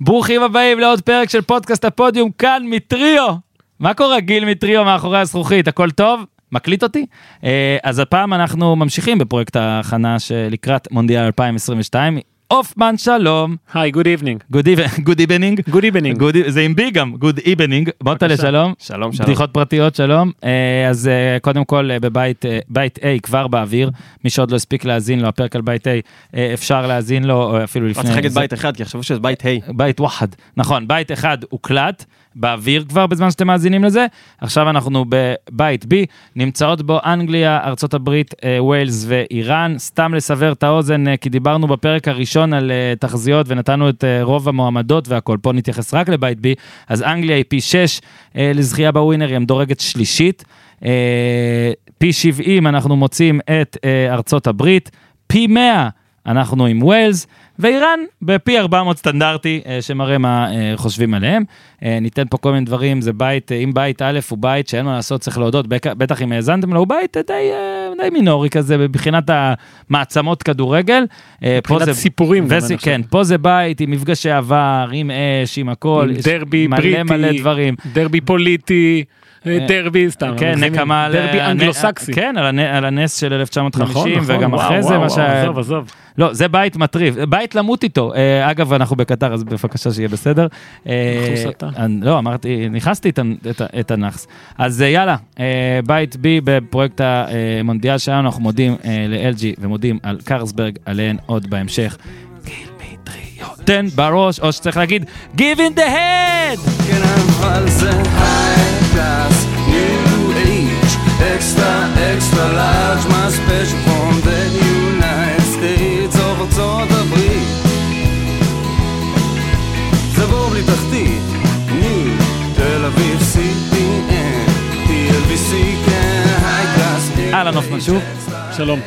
ברוכים הבאים לעוד פרק של פודקאסט הפודיום כאן מטריו. מה קורה גיל מטריו מאחורי הזכוכית הכל טוב? מקליט אותי? אה, אז הפעם אנחנו ממשיכים בפרויקט ההכנה שלקראת מונדיאל 2022. הופמן שלום. היי, good evening. good evening. good evening. זה עם B גם, good evening. מוטלה שלום. שלום, שלום. בדיחות פרטיות שלום. אה, אז אה, קודם כל אה, בבית בית A כבר באוויר. מי שעוד לא הספיק להאזין לו, הפרק על בית A, אפשר להאזין לו, אפילו לפני... צריך להגיד בית אחד, כי יחשבו שזה בית ה'. בית וואחד, נכון, בית אחד הוקלט באוויר כבר בזמן שאתם מאזינים לזה, עכשיו אנחנו בבית B, נמצאות בו אנגליה, ארצות הברית, אה, ווילס ואיראן, סתם לסבר את האוזן, אה, כי דיברנו בפרק הראשון על אה, תחזיות ונתנו את רוב המועמדות והכל, פה נתייחס רק לבית B, אז אנגליה היא פי 6 אה, לזכייה בווינר, היא המדורגת שלישית, פי 70 אנחנו מוצאים את ארצות הברית, פי 100 אנחנו עם ווילס, ואיראן בפי 400 סטנדרטי, אה, שמראה מה אה, חושבים עליהם. אה, ניתן פה כל מיני דברים, זה בית, אם בית א' הוא בית שאין מה לעשות, צריך להודות, בטח אם האזנתם לו, הוא בית די, די מינורי כזה, מבחינת המעצמות כדורגל. אה, מבחינת זה- סיפורים וס-. כן, פה זה בית עם מפגשי עבר, עם אש, עם הכל, עם יש דרבי מלא בריטי, מלא דברים. דרבי פוליטי, אה, דרבי, סתם. כן. נקמה על... דרבי אנגלוסקסי. כן, על הנ- על הנס של 1950, נכון, נכון, וגם אחרי זה מה וואו, שה... עזוב, עזוב. לא, זה בית מטריב, בית למות איתו. אה, אגב, אנחנו בקטר, אז בבקשה שיהיה בסדר. אה, לא, אמרתי, נכנסתי את הנאחס. אז אה, יאללה, אה, בית בי בפרויקט המונדיאל שלנו, אנחנו מודים אה, ל-LG ומודים על קרסברג, עליהן עוד בהמשך. גיל מטריו, תן בראש, או שצריך להגיד, Give in the head! כן אבל זה high class, extra extra large, my special אהלן, הופמן שוב. שלום.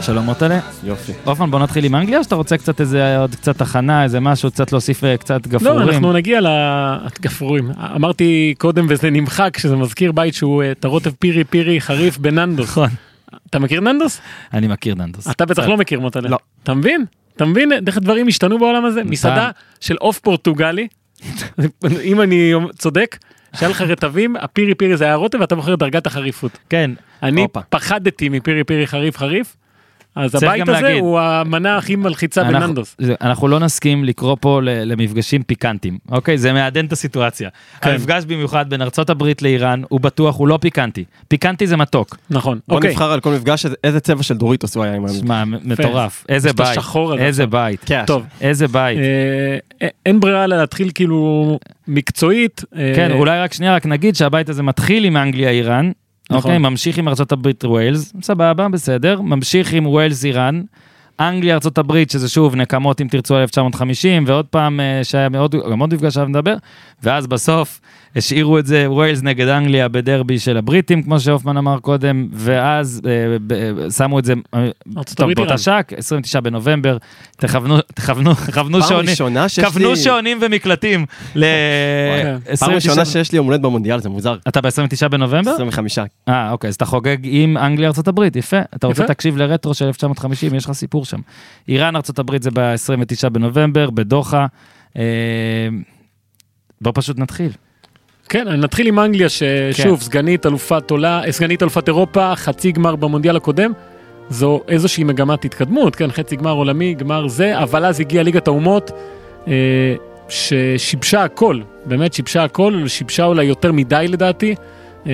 שלום מוטלה. יופי. הופמן, בוא נתחיל עם אנגליה, או שאתה רוצה קצת איזה, עוד קצת הכנה, איזה משהו, קצת להוסיף אה, קצת לא, גפרורים? אנחנו נגיע לגפרורים. אמרתי קודם וזה נמחק, שזה מזכיר בית שהוא אה, את הרוטב פירי פירי חריף בננדוס. נכון. אתה מכיר ננדוס? אני מכיר ננדוס. אתה בטח לא מכיר מוטלה. לא. אתה מבין? אתה מבין איך הדברים השתנו בעולם הזה? מסעדה של עוף פורטוגלי, אם אני צודק, שהיה לך רטבים, הפירי פירי זה היה רוטב ואתה בוחר דרגת החריפות. כן, אני הופה. פחדתי מפירי פירי חריף חריף, אז הבית הזה להגיד. הוא המנה הכי מלחיצה אנחנו- בננדוס. אנחנו לא נסכים לקרוא פה למפגשים פיקנטים, אוקיי? זה מעדן את הסיטואציה. כן. המפגש במיוחד בין ארצות הברית לאיראן, הוא בטוח, הוא לא פיקנטי. פיקנטי זה מתוק. נכון, בוא אוקיי. נבחר על כל מפגש איזה- צבע של דוריטוס הוא היה עם. שמע, מטורף. איזה בית. איזה עכשיו. בית. כן, טוב, איזה בית. אה, אין ברירה אלא להתחיל כאילו מקצועית. אה, כן, אולי רק שנייה, רק נגיד שהבית הזה מתחיל עם אנגליה-איראן. נכון. אוקיי, ממשיך עם הברית ווילס, סבבה, בסדר. ממשיך עם ווילס איראן. אנגליה, הברית, שזה שוב נקמות אם תרצו 1950, ועוד פעם אה, שהיה מאוד, גם עוד מפגש עליו נדבר, ואז בסוף השאירו את זה ווילס נגד אנגליה בדרבי של הבריטים, כמו שהופמן אמר קודם, ואז אה, ב- שמו את זה, אה, טוב, באותה. שעה, 29 בנובמבר, תכוונו, תכוונו, פעם שעונים, ראשונה שיש כוונו לי... שעונים ומקלטים ל... כן. פעם 29 ראשונה שיש לי יום הולדת במונדיאל, זה מוזר. אתה ב-29 בנובמבר? 25. אה, אוקיי, אז אתה חוגג עם אנגליה ארצות הברית, יפה. אתה רוצה. תקשיב לרטרו של 1950, יש לך סיפור שם. איראן ארצות הברית זה ב-29 בנובמבר, בדוחה. אה, בוא פשוט נתחיל. כן, נתחיל עם אנגליה, כן. ששוב, סגנית אלופת עולה, אה, סגנית אלופת אירופה, חצי גמר במונדיאל הקודם. זו איזושהי מגמת התקדמות, כן, חצי גמר עולמי, גמר זה, אבל אז הגיעה ליגת האומות, אה, ששיבשה הכל, באמת שיבשה הכל, שיבשה אולי יותר מדי לדעתי. אה,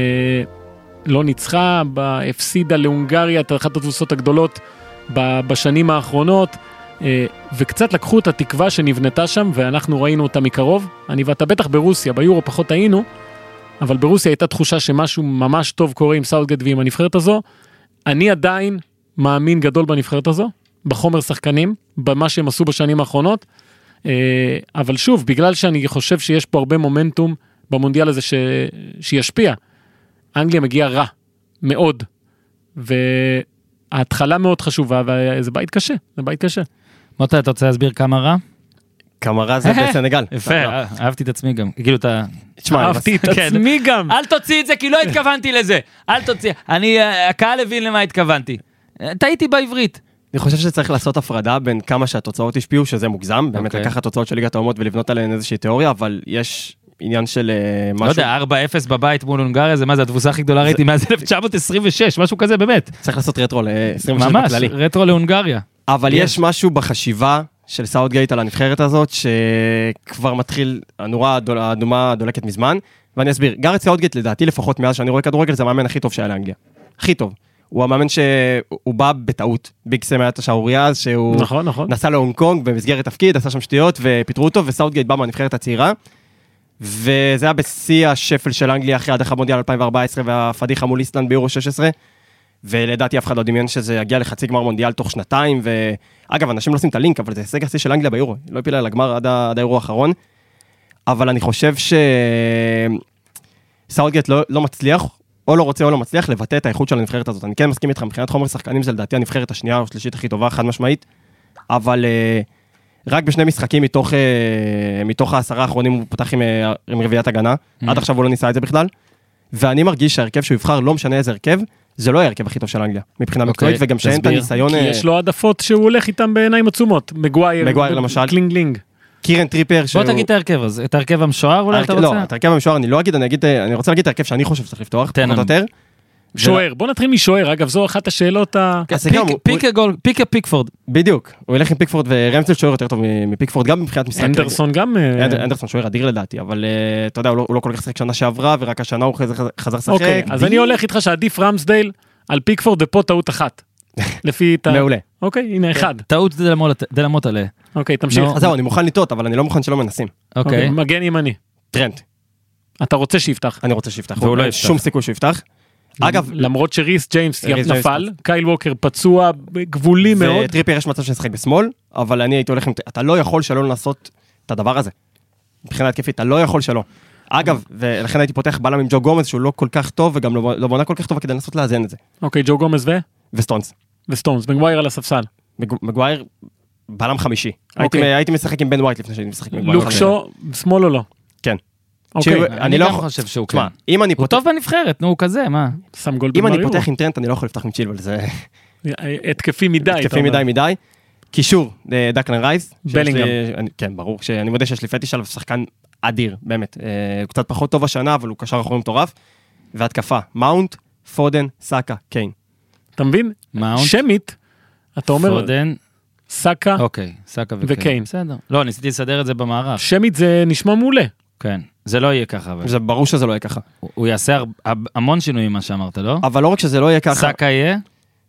לא ניצחה, הפסידה להונגריה את אחת התבוסות הגדולות בשנים האחרונות, וקצת לקחו את התקווה שנבנתה שם, ואנחנו ראינו אותה מקרוב. אני ואתה בטח ברוסיה, ביורו פחות היינו, אבל ברוסיה הייתה תחושה שמשהו ממש טוב קורה עם סאוטגט ועם הנבחרת הזו. אני עדיין מאמין גדול בנבחרת הזו, בחומר שחקנים, במה שהם עשו בשנים האחרונות. אה, אבל שוב, בגלל שאני חושב שיש פה הרבה מומנטום במונדיאל הזה ש... שישפיע, אנגליה מגיעה רע, מאוד. וההתחלה מאוד חשובה, וזה בית קשה, זה בית קשה. מוטה, אתה רוצה להסביר כמה רע? קמרה זה בסנגל. יפה, לא, אה, אהבתי את עצמי גם. כאילו אתה... תשמע, אהבתי את כן. עצמי גם. אל תוציא את זה כי לא התכוונתי לזה. אל תוציא. אני, אה, הקהל הבין למה התכוונתי. אה, טעיתי בעברית. אני חושב שצריך לעשות הפרדה בין כמה שהתוצאות השפיעו, שזה מוגזם, באמת אוקיי. לקחת תוצאות של ליגת האומות ולבנות עליהן איזושהי תיאוריה, אבל יש עניין של אה, משהו, לא יודע, 4-0 בבית מול הונגריה, זה מה זה התבוסה הכי גדולה ראיתי מאז 1926, משהו כזה באמת. צריך לעשות רטרו ל-26 ממש, בכללי. רטרו להונגריה. אבל יש. משהו בחשיבה של סאוטגייט על הנבחרת הזאת, שכבר מתחיל, הנורה האדומה דולקת מזמן, ואני אסביר. גארת' סאוטגייט לדעתי לפחות מאז שאני רואה כדורגל זה המאמן הכי טוב שהיה לאנגליה. הכי טוב. הוא המאמן שהוא בא בטעות. ביג סם היה את השערורייה אז שהוא נכון, נכון. נסע להונג קונג במסגרת תפקיד, עשה שם שטויות ופיטרו אותו, וסאוטגייט בא מהנבחרת הצעירה. וזה היה בשיא השפל של אנגליה אחרי הדחה מונדיאל 2014 והפדיחה מול איסלנד ביורו 16. ולדעתי אף אחד לא דמיין שזה יגיע לחצי גמר מונדיאל תוך שנתיים, ואגב, אנשים לא עושים את הלינק, אבל זה הישג השיא של אנגליה ביורו, היא לא הפילה לגמר עד, ה- עד האירו האחרון. אבל אני חושב שסאוטגייט לא, לא מצליח, או לא רוצה או לא מצליח, לבטא את האיכות של הנבחרת הזאת. אני כן מסכים איתך, מבחינת חומר שחקנים זה לדעתי הנבחרת השנייה או השלישית הכי טובה, חד משמעית, אבל אה, רק בשני משחקים מתוך, אה, מתוך העשרה האחרונים הוא פתח עם, אה, עם רביעיית הגנה, Mm. עד עכשיו הוא לא ניסה את זה בכלל. ואני מרגיש שההרכב שהוא יבחר, לא משנה איזה הרכב, זה לא ההרכב הכי טוב של אנגליה, מבחינה אוקיי, מקצועית, וגם שאין את. הניסיון... כי אה, יש לו העדפות שהוא הולך איתם בעיניים עצומות. מגווייר, מגווייר למשל. קלינגלינג. קירן טריפר, בוא שהוא... תגיד את ההרכב הזה, את ההרכב המשוער אולי אתה ההרכב- רוצה? לא, את ההרכב המשוער אני לא אגיד, אני אגיד, אני רוצה להגיד את ההרכב שאני חושב שצריך לפתוח, תן פחות או לנו. יותר. שוער, בוא נתחיל משוער, אגב זו אחת השאלות ה... זה פיק- הגול, פיק הפיקפורד. בדיוק, הוא ילך עם פיקפורד ורמסדייל שוער יותר טוב מפיקפורד, גם מבחינת משחק. הנדרסון גם... אה, הנד- הנדרסון שוער אדיר לדעתי, אבל אה, אתה יודע, הוא לא- לא כל כך שיחק שנה שעברה, ורק השנה הוא חזר- חזר לשחק. אוקיי, אז אני הולך איתך שעדיף רמסדייל על פיקפורד ופה טעות אחת. לפי... מעולה. אוקיי, הנה אחד. טעות עליה. אוקיי, תמשיך. אז זהו, אני מוכן לטעות, אבל אני לא מוכן שלא מנסים. אוקיי. מגן ימני. טרנט, אתה רוצה שיפתח. אני רוצה שיפתח. והוא לא יפתח. שום סיכוי שהוא יפתח. אגב, למרות שריס ג'יימס נפל, קייל ווקר פצוע גבולי מאוד. וטריפר יש מצב שישחק בשמאל, אבל אני הייתי הולך עם... אתה לא יכול שלא לנסות את הדבר הזה. מבחינה התקפית, אתה לא יכול שלא. אגב, ולכן הייתי פותח בלם עם ג'ו גומז, שהוא לא כל כך טוב, וגם לא לא בעונה כל כך טובה כדי לנסות לאזן את זה. אוקיי, ג'ו גומז ו? וסטונס. וסטונס, מגווייר על הספסל. מג- מגווייר, בלם חמישי. אוקיי. הייתי- הייתי משחק עם בן ווייט לפני שהייתי משחק עם מגווייר. לוק שו, שמאל או לא? אוקיי, אני אני לא גם חושב שהוא כן. אם אני הוא. טוב בנבחרת, נו, הוא כזה, מה? שם גול אם אני פותח. עם טרנט, אני לא יכול לפתוח עם צ'ילוול, זה התקפי מדי. התקפי. מדי מדי. קישור, אה, דקלן רייס. בלינגהם. לי- אני- כן, ברור, שאני מודה שיש לי פטיש עליו, שחקן אדיר, באמת. אה, הוא קצת פחות טוב השנה, אבל הוא קשר אחורי מטורף. והתקפה, מאונט, פודן, סאקה, קיין. אתה מבין? מאונט, שמית, אתה אומר פודן, סאקה, אוקיי, סאקה וקיין. וקיין. בסדר. לא, ניסיתי לסדר את זה במערך. שמית זה נשמע מעולה. כן. זה לא יהיה ככה, אבל. זה ברור שזה לא יהיה ככה. הוא- הוא יעשה הר- המון שינויים, מה שאמרת, לא? אבל לא רק שזה לא יהיה ככה, סאקה יהיה,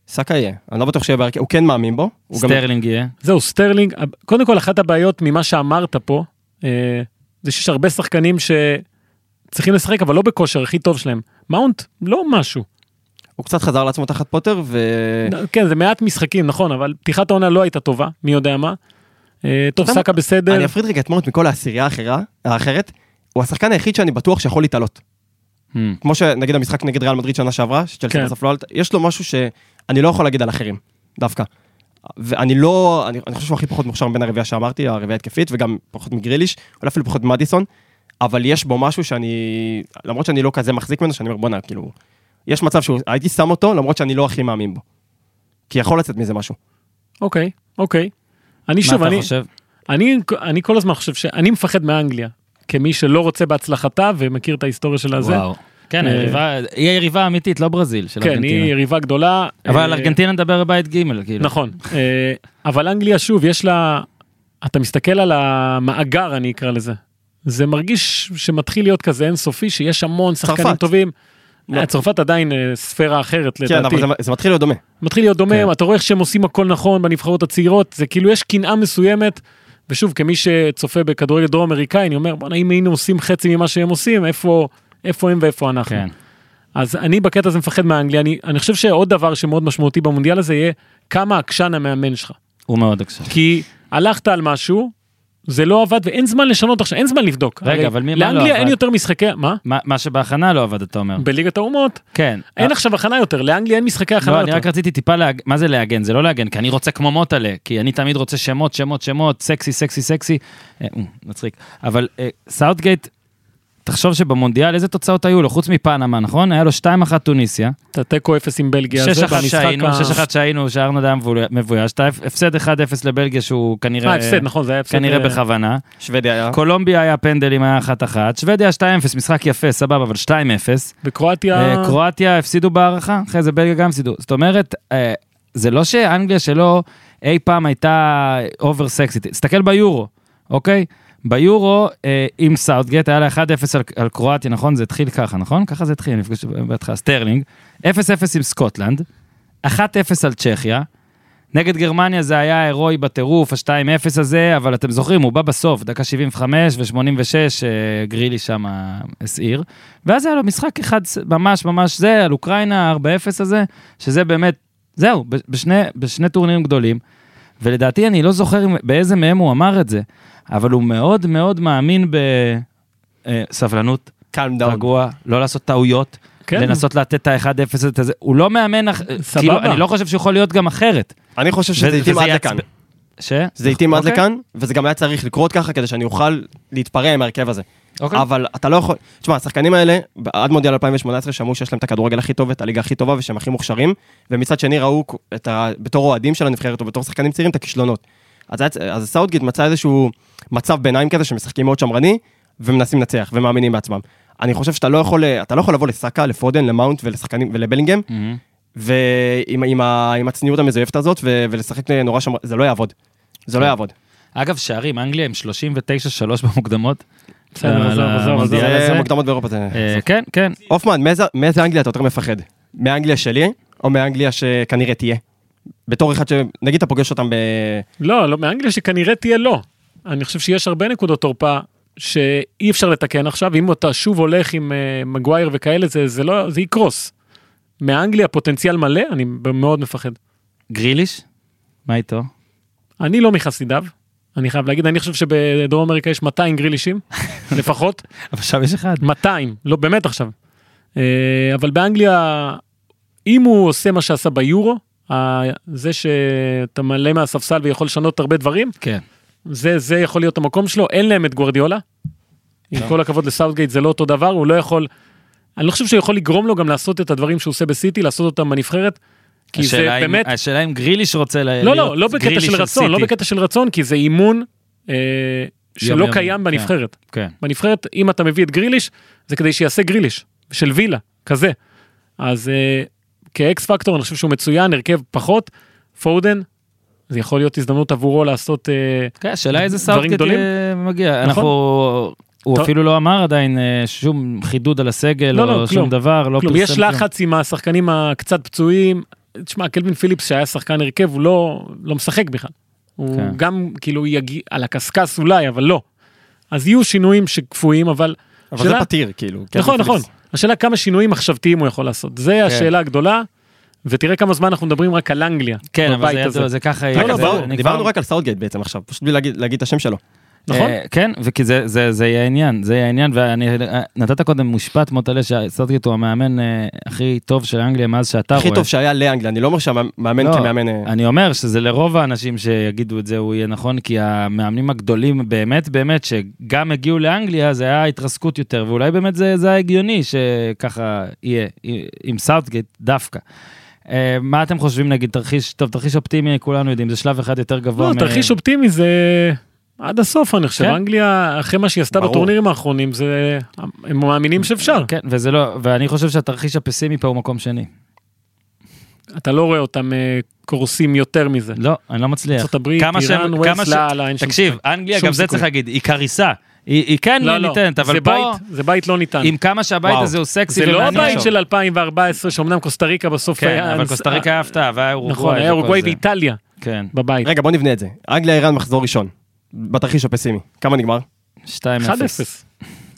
סאקה יהיה. אני לא בטוח שיהיה בהרכב, הוא כן מאמין בו. הוא גם- סטרלינג יהיה. זהו, סטרלינג, קודם כל אחת הבעיות ממה שאמרת פה, אה, זה שיש הרבה שחקנים שצריכים לשחק אבל לא בכושר הכי טוב שלהם. מאונט לא משהו. הוא קצת חזר לעצמו תחת פוטר, ו... כן, זה מעט משחקים, נכון, אבל פתיחת העונה לא הייתה טובה, מי יודע מה. אה, טוב, סאקה בסדר. אני אפריד רגע את מאונט מכל העשירייה האחרת. הוא השחקן היחיד שאני בטוח שיכול להתעלות. Hmm. כמו שנגיד המשחק נגד ריאל מדריד שנה שעברה, שצ'לסי כן. בסוף לא עלתה, יש לו משהו שאני לא יכול להגיד על אחרים, דווקא. ואני לא, אני, אני חושב שהוא הכי פחות מוכשר מבין הרביעייה שאמרתי, הרביעייה התקפית, וגם פחות מגריליש, אולי אפילו פחות ממדיסון, אבל יש בו משהו שאני, למרות שאני לא כזה מחזיק ממנו, שאני אומר בואנה, כאילו, יש מצב שהייתי שם אותו, למרות שאני לא הכי מאמין בו. כי יכול לצאת מזה משהו. אוקיי, אוקיי. אני שוב, אני? אני, אני כל הזמן חושב שאני מפחד מאנגליה, כמי שלא רוצה בהצלחתה ומכיר את ההיסטוריה של הזה. וואו. כן, אה, היריבה, היא היריבה אמיתית, לא ברזיל, של כן, ארגנטינה. היא יריבה גדולה. אבל אה, על ארגנטינה נדבר בבית ג', כאילו. נכון, אה, אבל אנגליה שוב, יש לה, אתה מסתכל על המאגר, אני אקרא לזה. זה מרגיש שמתחיל להיות כזה אינסופי, שיש המון שחקנים צרפת. טובים. לא. צרפת עדיין אה, ספירה אחרת כן, לדעתי. אבל זה, זה מתחיל להיות דומה. מתחיל להיות דומה, כן. אתה רואה איך שהם עושים הכל נכון בנבחרות הצעירות, זה כאילו יש קנאה מסוימת. ושוב, כמי שצופה בכדורגל דרום אמריקאי, אני אומר, בוא'נה, אם היינו עושים חצי ממה שהם עושים, איפה, איפה הם ואיפה אנחנו. כן. אז אני בקטע הזה מפחד מאנגליה, אני, אני חושב שעוד דבר שמאוד משמעותי במונדיאל הזה יהיה כמה עקשן המאמן שלך. הוא מאוד עכשיו. כי הלכת על משהו, זה לא עבד ואין זמן לשנות עכשיו, אין זמן לבדוק. רגע, אבל מי- מה לא לאנגליה עבד? אין יותר משחקי, מה? מה מה שבהכנה לא עבד, אתה אומר. בליגת האומות, כן. אין עכשיו הכנה יותר, לאנגליה אין משחקי הכנה לא, אני יותר. רק רציתי טיפה להג... מה זה להגן? זה לא להגן, כי אני רוצה כמו מוטלה, כי אני תמיד רוצה שמות, שמות, שמות, סקסי, סקסי, סקסי. אה, אה, מצחיק. אבל אה, סאוטגייט, תחשוב שבמונדיאל איזה תוצאות היו לו, חוץ מפנמה, נכון? היה לו 2-1 טוניסיה, את התיקו אפס עם בלגיה, זה 6-1 במשחק ה- 6-1 שהיינו, שארנולד היה מבויש, הפסד 1-0 לבלגיה שהוא כנראה, אה, הפסד, נכון, זה היה הפסד. כנראה אה, בכוונה. שוודיה היה. קולומביה היה פנדלים, היה 1-1, שוודיה 2-0, משחק יפה, סבבה, אבל 2-0. וקרואטיה, אה, קרואטיה הפסידו בהארכה, אחרי זה בלגיה גם הפסידו. זאת אומרת, אה, זה לא שאנגליה שלו אי פעם הייתה אובר סקסית. תסתכל ביורו, אוקיי? ביורו, אה, עם סאוטגייט, היה לה 1-0 על, על קרואטיה, נכון? זה התחיל ככה, נכון? ככה זה התחיל, אני נפגש בהתחלה, סטרלינג. 0-0 עם סקוטלנד, 1-0 על צ'כיה. נגד גרמניה זה היה הירואי בטירוף, ה-2-0 הזה, אבל אתם זוכרים, הוא בא בסוף, דקה 75 ו-86, גרילי שם הסעיר. ואז היה לו משחק אחד ממש ממש זה, על אוקראינה, 4-0 הזה, שזה באמת, זהו, בשני, בשני טורנירים גדולים. ולדעתי, אני לא זוכר באיזה מהם הוא אמר את זה, אבל הוא מאוד מאוד מאמין בסבלנות, דאון. רגוע, לא לעשות טעויות, כן. לנסות לתת את ה-1-0 הזה. הוא לא מאמן, אח- סבבה. כאילו, אני לא חושב שהוא יכול להיות גם אחרת. אני חושב שזה התאים עד לכאן. ש? זה התאים עד אוקיי. לכאן, וזה גם היה צריך לקרות ככה כדי שאני אוכל להתפרע עם ההרכב הזה. אוקיי. אבל אתה לא יכול... תשמע, השחקנים האלה, עד מונדיאל 2018 שמעו שיש להם את הכדורגל הכי טוב ואת הליגה הכי טובה ושהם הכי מוכשרים, ומצד שני ראו את ה... בתור אוהדים של הנבחרת ובתור שחקנים צעירים את הכישלונות. אז, אז סאוטגייט מצא איזשהו מצב ביניים כזה שמשחקים מאוד שמרני, ומנסים לנצח, ומאמינים בעצמם. אני חושב שאתה לא יכול, אתה לא יכול לבוא לסאקה, לפודן, למאונט ולשחקנים, ולבלינגהם, מהמם. ועם עם ה, עם הצניעות המזויפת הזאת, ו, ולשחק נורא שמר... זה לא יעבוד. זה לא כן. יעבוד. אגב, שערים, אנגליה הם 39-3 במוקדמות. בסדר, עזוב. זה מוקדמות באירופה. זה... אה, כן, כן. הופמן, מאיזה אנגליה אתה יותר מפחד? מאנגליה שלי, או מאנגליה שכנראה תהיה? בתור אחד ש... נגיד אתה פוגש אותם ב... לא, לא, מאנגליה שכנראה תהיה לא. אני חושב שיש הרבה נקודות תורפה שאי אפשר לתקן עכשיו, אם אתה שוב הולך עם uh, מגווייר וכאלה, זה, זה לא, זה יקרוס. מאנגליה פוטנציאל מלא, אני מאוד מפחד. גריליש? מה איתו? אני לא מחסידיו, אני חייב להגיד, אני חושב שבדרום אמריקה יש 200 גרילישים, לפחות, אבל עכשיו יש אחד. 200, לא באמת עכשיו. אה, אבל באנגליה, אם הוא עושה מה שעשה ביורו, זה שאתה מלא מהספסל ויכול לשנות הרבה דברים, כן. זה, זה יכול להיות המקום שלו, אין להם את גוורדיולה. עם כל הכבוד לסאוטגייט זה לא אותו דבר, הוא לא יכול, אני לא חושב שהוא יכול לגרום לו גם לעשות את הדברים שהוא עושה בסיטי, לעשות אותם בנבחרת. כי זה אם- באמת, השאלה אם גריליש רוצה ל- לא, להיות לא, לא בקטע של רצון, לא סיטי. בקטע של רצון, כי זה אימון אה, שלא יומיומי, קיים כן. בנבחרת. כן. בנבחרת, אם אתה מביא את גריליש, זה כדי שיעשה גריליש, של וילה, כזה. אז אה, כאקס פקטור אני חושב שהוא מצוין, הרכב פחות, פודן, זה יכול להיות הזדמנות עבורו לעשות, אה, כן, השאלה איזה סאוטגט. אה, מגיע. נכון. אנחנו... הוא טוב. אפילו לא אמר עדיין אה, שום חידוד על הסגל לא, לא, או שום כלום. דבר, לא כלום, פרסם יש כלום. לחץ עם השחקנים הקצת פצועים. תשמע, קלווין פיליפס שהיה שחקן הרכב, הוא לא, לא משחק בכלל. הוא כן. גם כאילו יגיע, על הקשקש אולי, אבל לא. אז יהיו שינויים שקפואים, אבל... אבל זה שאלה- פתיר, כאילו. נכון, קלווין נכון. פיליפס. השאלה כמה שינויים מחשבתיים הוא יכול לעשות. זה השאלה הגדולה, ותראה כמה זמן אנחנו מדברים רק על אנגליה. כן, אבל זה. ידוע, זה ככה... לא, לא, זה- דיברנו- אני דיברנו כבר- רק על סאוטגייט בעצם עכשיו, פשוט בלי להגיד להגיד את השם שלו. נכון? אה, כן, וכי זה, זה, זה יהיה העניין, זה יהיה העניין, ואני, אה, נתת קודם משפט מוטלה שסאוטגייט הוא המאמן אה, הכי טוב של אנגליה מאז שאתה רואה. הכי טוב שהיה לאנגליה, אני לא אומר שהמאמן לא, כמאמן... אה, אני אומר שזה לרוב האנשים שיגידו את זה הוא יהיה נכון, כי המאמנים הגדולים באמת באמת שגם הגיעו לאנגליה זה היה התרסקות יותר, ואולי באמת זה, זה היה הגיוני שככה יהיה, עם סאוטגייט דווקא. מה אתם חושבים נגיד תרחיש, טוב תרחיש אופטימי כולנו יודעים, זה שלב אחד יותר גבוה. לא, מ- תרחיש אופטימי זה עד הסוף, אני חושב. כן. אנגליה, אחרי מה שהיא עשתה ברור. בטורנירים האחרונים, זה... הם מאמינים שאפשר. כן, וזה לא, ואני חושב שהתרחיש הפסימי פה הוא מקום שני. אתה לא רואה אותם אה, קורסים יותר מזה. לא, אני לא מצליח. ארצות הברית, כמה איראן, כמה ש- לא, לא, אין שום תקשיב. אנגליה, גם זה. צריך להגיד, היא קריסה. היא היא כן לא, לא, ניתנת, אבל זה פה, בית, זה בית לא ניתן. עם כמה שהבית וואו. הזה הוא סקסי זה לא ומעניין. הבית של 2014, שאומנם קוסטה ריקה בסוף כן, היה... אבל קוסטה ריקה היה הפתעה, והיה אורוגוואי. נכון, היה אורוגוואי. ואיטליה כן, בבית. רגע, בוא נבנה את זה. אנגליה איראן מחזור ראשון. בתרחיש הפסימי. כמה נגמר? 2-0. 1-0.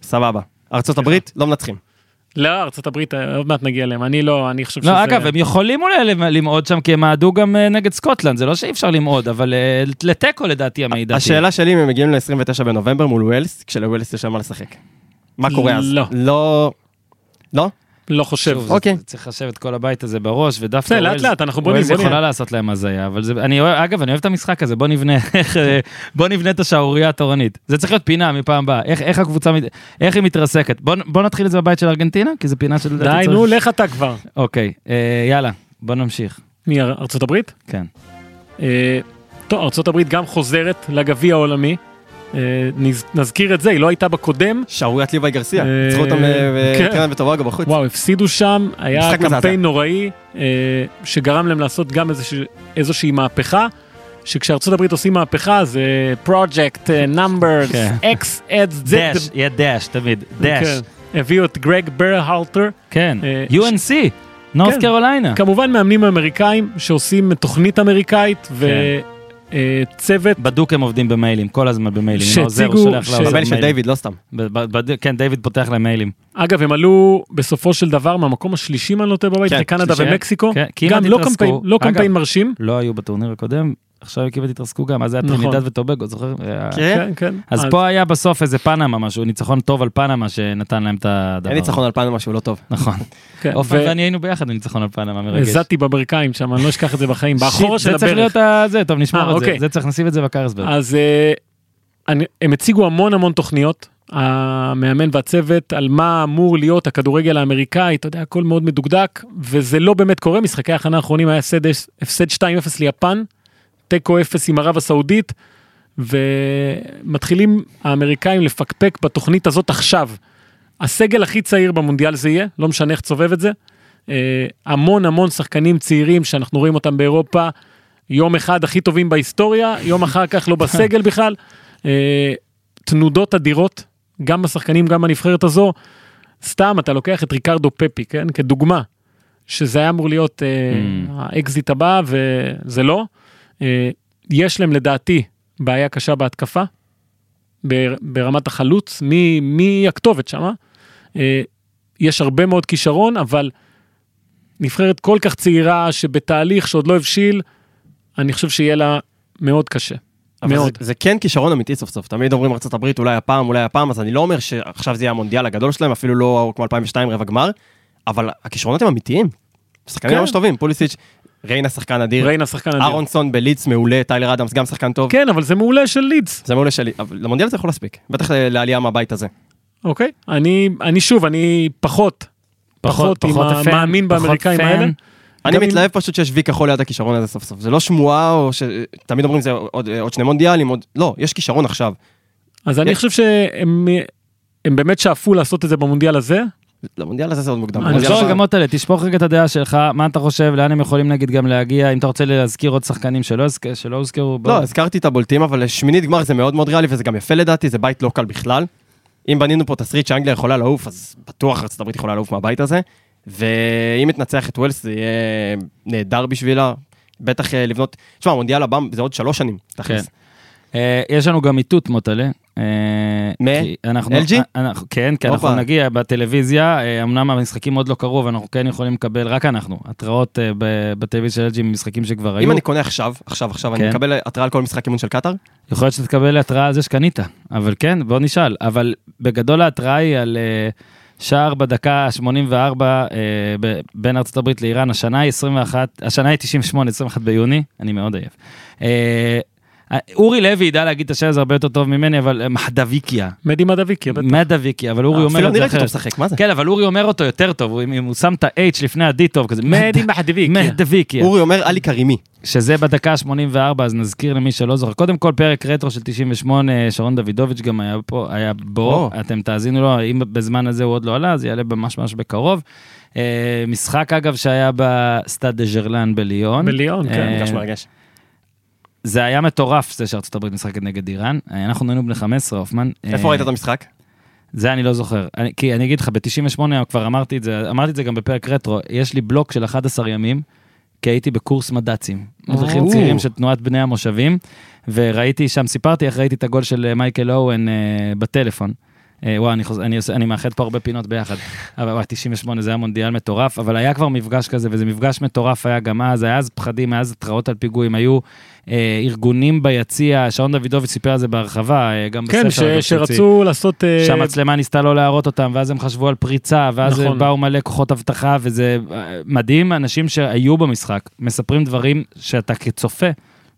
סבבה. ארצות הברית לא מנצחים. לא, ארצות הברית, אה, עוד מעט נגיע אליהם. אני לא, אני חושב שזה... לא, אגב, הם יכולים אולי למ- למעוד שם, כי הם מעדו גם אה, נגד סקוטלנד, זה לא שאי אפשר למעוד, אבל אה, לתיקו לדעתי המעידה. השאלה שלי אם הם מגיעים ל-29 בנובמבר מול ווילס, כשלווילס יש שם מה לשחק. מה קורה אז? לא. לא... לא? לא חושב. שוב, אוקיי. זה- צריך לחשב את כל הבית הזה בראש, ודווקא בסדר, לאט ווילס- לאט, אנחנו בונים, ווילס בונים. יכולה לעשות להם הזיה, אבל זה, אני אוהב, אגב, אני אוהב את המשחק הזה, בוא נבנה, איך, בוא נבנה את השערורייה התורנית. זה צריך להיות פינה מפעם הבאה, איך, איך הקבוצה, מת- איך היא מתרסקת. בוא, בוא נתחיל את זה בבית של ארגנטינה, כי זו פינה של... די, נו, לך אתה כבר. אוקיי, אה, יאללה, בוא נמשיך. מארצות הברית? כן. אה, טוב, ארצות הברית גם חוזרת לגביע העולמי. אה, נז- נזכיר את זה, היא לא הייתה בקודם. שערוריית ליוואי גרסיה. אה, ניצחו אותם כן. בטרינידד וטובגו בחוץ. וואו, הפסידו שם, היה. קמפיין נוראי, אה, שגרם להם לעשות גם איזושה- איזושהי מהפכה, שכשארצות הברית עושים מהפכה זה פרויקט, numbers, כן. אקס, אדס. דש, יהיה דש תמיד, דש. כן. הביאו את גרג ברהלטר, כן, אה, UNC, נורת כן. קרוליינה. כמובן מאמנים אמריקאים שעושים תוכנית אמריקאית וצוות בדוק הם עובדים במיילים, כל הזמן במיילים. שהציגו במייל של. דיוויד, לא סתם. ב- ב- בד- כן, דיוויד פותח להם מיילים. אגב הם עלו בסופו של דבר מהמקום השלישי אם אני לא טועה בבית, כן, אחרי קנדה שלישי. ומקסיקו, כן, כמעט גם לא לא אגב, קמפיין מרשים, לא היו בטורניר הקודם, עכשיו כמעט התרסקו גם, אז זה היה נכון. טרינידד וטובגו, זוכר? כן. כן כן, אז פה היה בסוף איזה פנמה משהו, ניצחון טוב על פנמה שנתן להם את הדבר. אין ניצחון על פנמה שהוא לא טוב. נכון. כן, עופר ו- ואני היינו ביחד בניצחון על פנמה מרגש. הזעתי בברכיים שם, אני לא אשכח את זה בחיים, באחורה של זה צריך הברך. להיות ה- זה, טוב נשמור אה, את זה, אוקיי. זה צריך לשים את זה בקרסברג. אז אה, אני- הם הציגו המון המון תוכניות, המאמן והצוות, על מה אמור להיות הכדורגל האמריקאי, אתה יודע, הכל מאוד מדוקדק, וזה לא באמת קורה, משחקי ההכנה האחרונים היה הפסד 2-0 ליפן, תיקו 0 עם ערב הסעודית, ומתחילים האמריקאים לפקפק בתוכנית הזאת עכשיו. הסגל הכי צעיר במונדיאל זה יהיה, לא משנה איך תסובב את זה. אה, המון המון שחקנים צעירים שאנחנו רואים אותם באירופה, יום אחד הכי טובים בהיסטוריה, יום אחר כך לא בסגל בכלל. אה, תנודות אדירות, גם בשחקנים, גם בנבחרת הזו. סתם, אתה לוקח את ריקרדו פפי, כן, כדוגמה, שזה היה אמור להיות אה, Mm. האקזיט הבא, וזה לא. אה, יש להם לדעתי בעיה קשה בהתקפה, בר- ברמת החלוץ, מי, מי הכתובת שמה. אה, יש הרבה מאוד כישרון, אבל נבחרת כל כך צעירה שבתהליך שעוד לא הבשיל, אני חושב שיהיה לה מאוד קשה. מאוד. זה, זה כן כישרון אמיתי סוף סוף. תמיד אומרים ארה"ב אולי הפעם, אולי הפעם, אז אני לא אומר שעכשיו זה יהיה המונדיאל הגדול שלהם, אפילו לא כמו 2002 רבע גמר, אבל הכישרונות הם אמיתיים. שחקנים כן. ממש טובים, פוליסיץ', ריינה שחקן אדיר, ריינה שחקן אדיר. אהרונסון בלידס מעולה, טיילר אדמס גם שחקן טוב. כן, אבל זה מעולה של לידס. זה מעולה שלי, אבל למונדיאל זה יכול להספיק, בטח לעלייה מהבית הזה. אוקיי? אני, אני שוב, אני פחות, פחות, עם פן, המאמין פחות באמריקאים. האלה. אני מתלהב פשוט שיש וי כחול ליד הכישרון הזה סוף סוף. זה לא שמועה, או שתמיד אומרים זה עוד, עוד שני מונדיאלים, עוד... לא, יש כישרון עכשיו. אז אני יש- חושב שהם הם באמת שאפו לעשות את זה במונדיאל הזה. למונדיאל הזה זה עוד מוקדם. אני הבא- רגע מוטלה, תשפוך רגע את הדעה שלך, מה אתה חושב, לאן הם יכולים נגיד גם להגיע, אם אתה רוצה להזכיר עוד שחקנים שלא הוזכרו. לא, הזכרתי את הבולטים, אבל שמינית גמר זה מאוד מאוד ריאלי וזה גם יפה לדעתי, זה בית לא קל בכלל. אם בנינו פה תסריט שאנגליה יכולה לעוף, אז בטוח ארצות הברית יכולה לעוף מהבית הזה. ואם נתנצח את ווילס זה יהיה נהדר בשבילה. בטח אה, לבנות, תשמע, המונדיאל הבא זה עוד שלוש שנים, תכלס. אה, יש לנו גם איתות מוטלה. אה, מה? כי אנחנו- LG? אה, כן, כי אנחנו. נגיע בטלוויזיה, אה, אמנם המשחקים עוד לא קרוב, אנחנו כן יכולים לקבל, רק אנחנו, התראות בטלוויזיה של LG ממשחקים שכבר היו. אם אני קונה עכשיו, עכשיו, עכשיו, אני כן. מקבל התראה על כל משחק אימון של קטאר? יכול להיות שתקבל התראה על זה שקנית, אבל כן, בוא נשאל. אבל בגדול ההתראה היא על שער בדקה ה-84 אה, ב- בין ארצות הברית לאיראן, השנה היא 21, השנה היא 98, 21 ביוני, אני מאוד עייף. אה, אורי לוי ידע להגיד את השם הזה הרבה יותר טוב ממני, אבל אה, מחדביקיה, מדי מדביקיה, בטח. מדביקיה, אבל אורי אומר אפילו את זה ראיתי אותו אחרת. משחק, מה זה? כן, אבל אורי אומר אותו יותר טוב, הוא- אם הוא שם את ה-H לפני ה-D טוב, כזה מדי מחדביקיה. מדביקיה. אורי אומר עלי כרימי. שזה בדקה 84, אז נזכיר למי שלא זוכר. קודם כל, פרק רטרו של 98, שרון דוידוביץ' גם היה פה, היה בו. אתם תאזינו לו, אם בזמן הזה הוא עוד לא עלה, אז יעלה ממש ממש בקרוב. אה, משחק אגב שהיה בסטאד דה ז'רלן בליון. בליון, כן. אה, מרגש מרגש. זה היה מטורף זה שארצות הברית משחקת נגד איראן. אה, אנחנו היינו בני 15, הופמן. איפה אה, ראית את המשחק? זה אני לא זוכר. אני, כי אני אגיד לך, ב-98 כבר אמרתי את זה, אמרתי את זה גם בפרק רטרו, יש לי בלוק של 11 ימים, כי הייתי בקורס מד"צים. מדריכים. צעירים של תנועת בני המושבים, וראיתי שם, סיפרתי איך ראיתי את הגול של אה, מייקל אוהן אה, בטלפון. אה, וואי, אני, חוז... אני, עושה, אני מאחד פה הרבה פינות ביחד. אבל וואי, 98 זה היה מונדיאל מטורף, אבל היה כבר מפגש כזה, וזה מפגש מטורף היה גם אז, היה אז פחדים, היה אז התראות על פיגועים, היו אה, ארגונים ביציע, שרון דוידוביץ' סיפר על זה בהרחבה, אה, גם כן, בספר. ש, שרצו לעשות... אה, שהמצלמה ניסתה לא להראות אותם, ואז הם חשבו על פריצה, ואז נכון. באו מלא כוחות אבטחה, וזה אה, מדהים, אנשים שהיו במשחק, מספרים דברים שאתה כצופה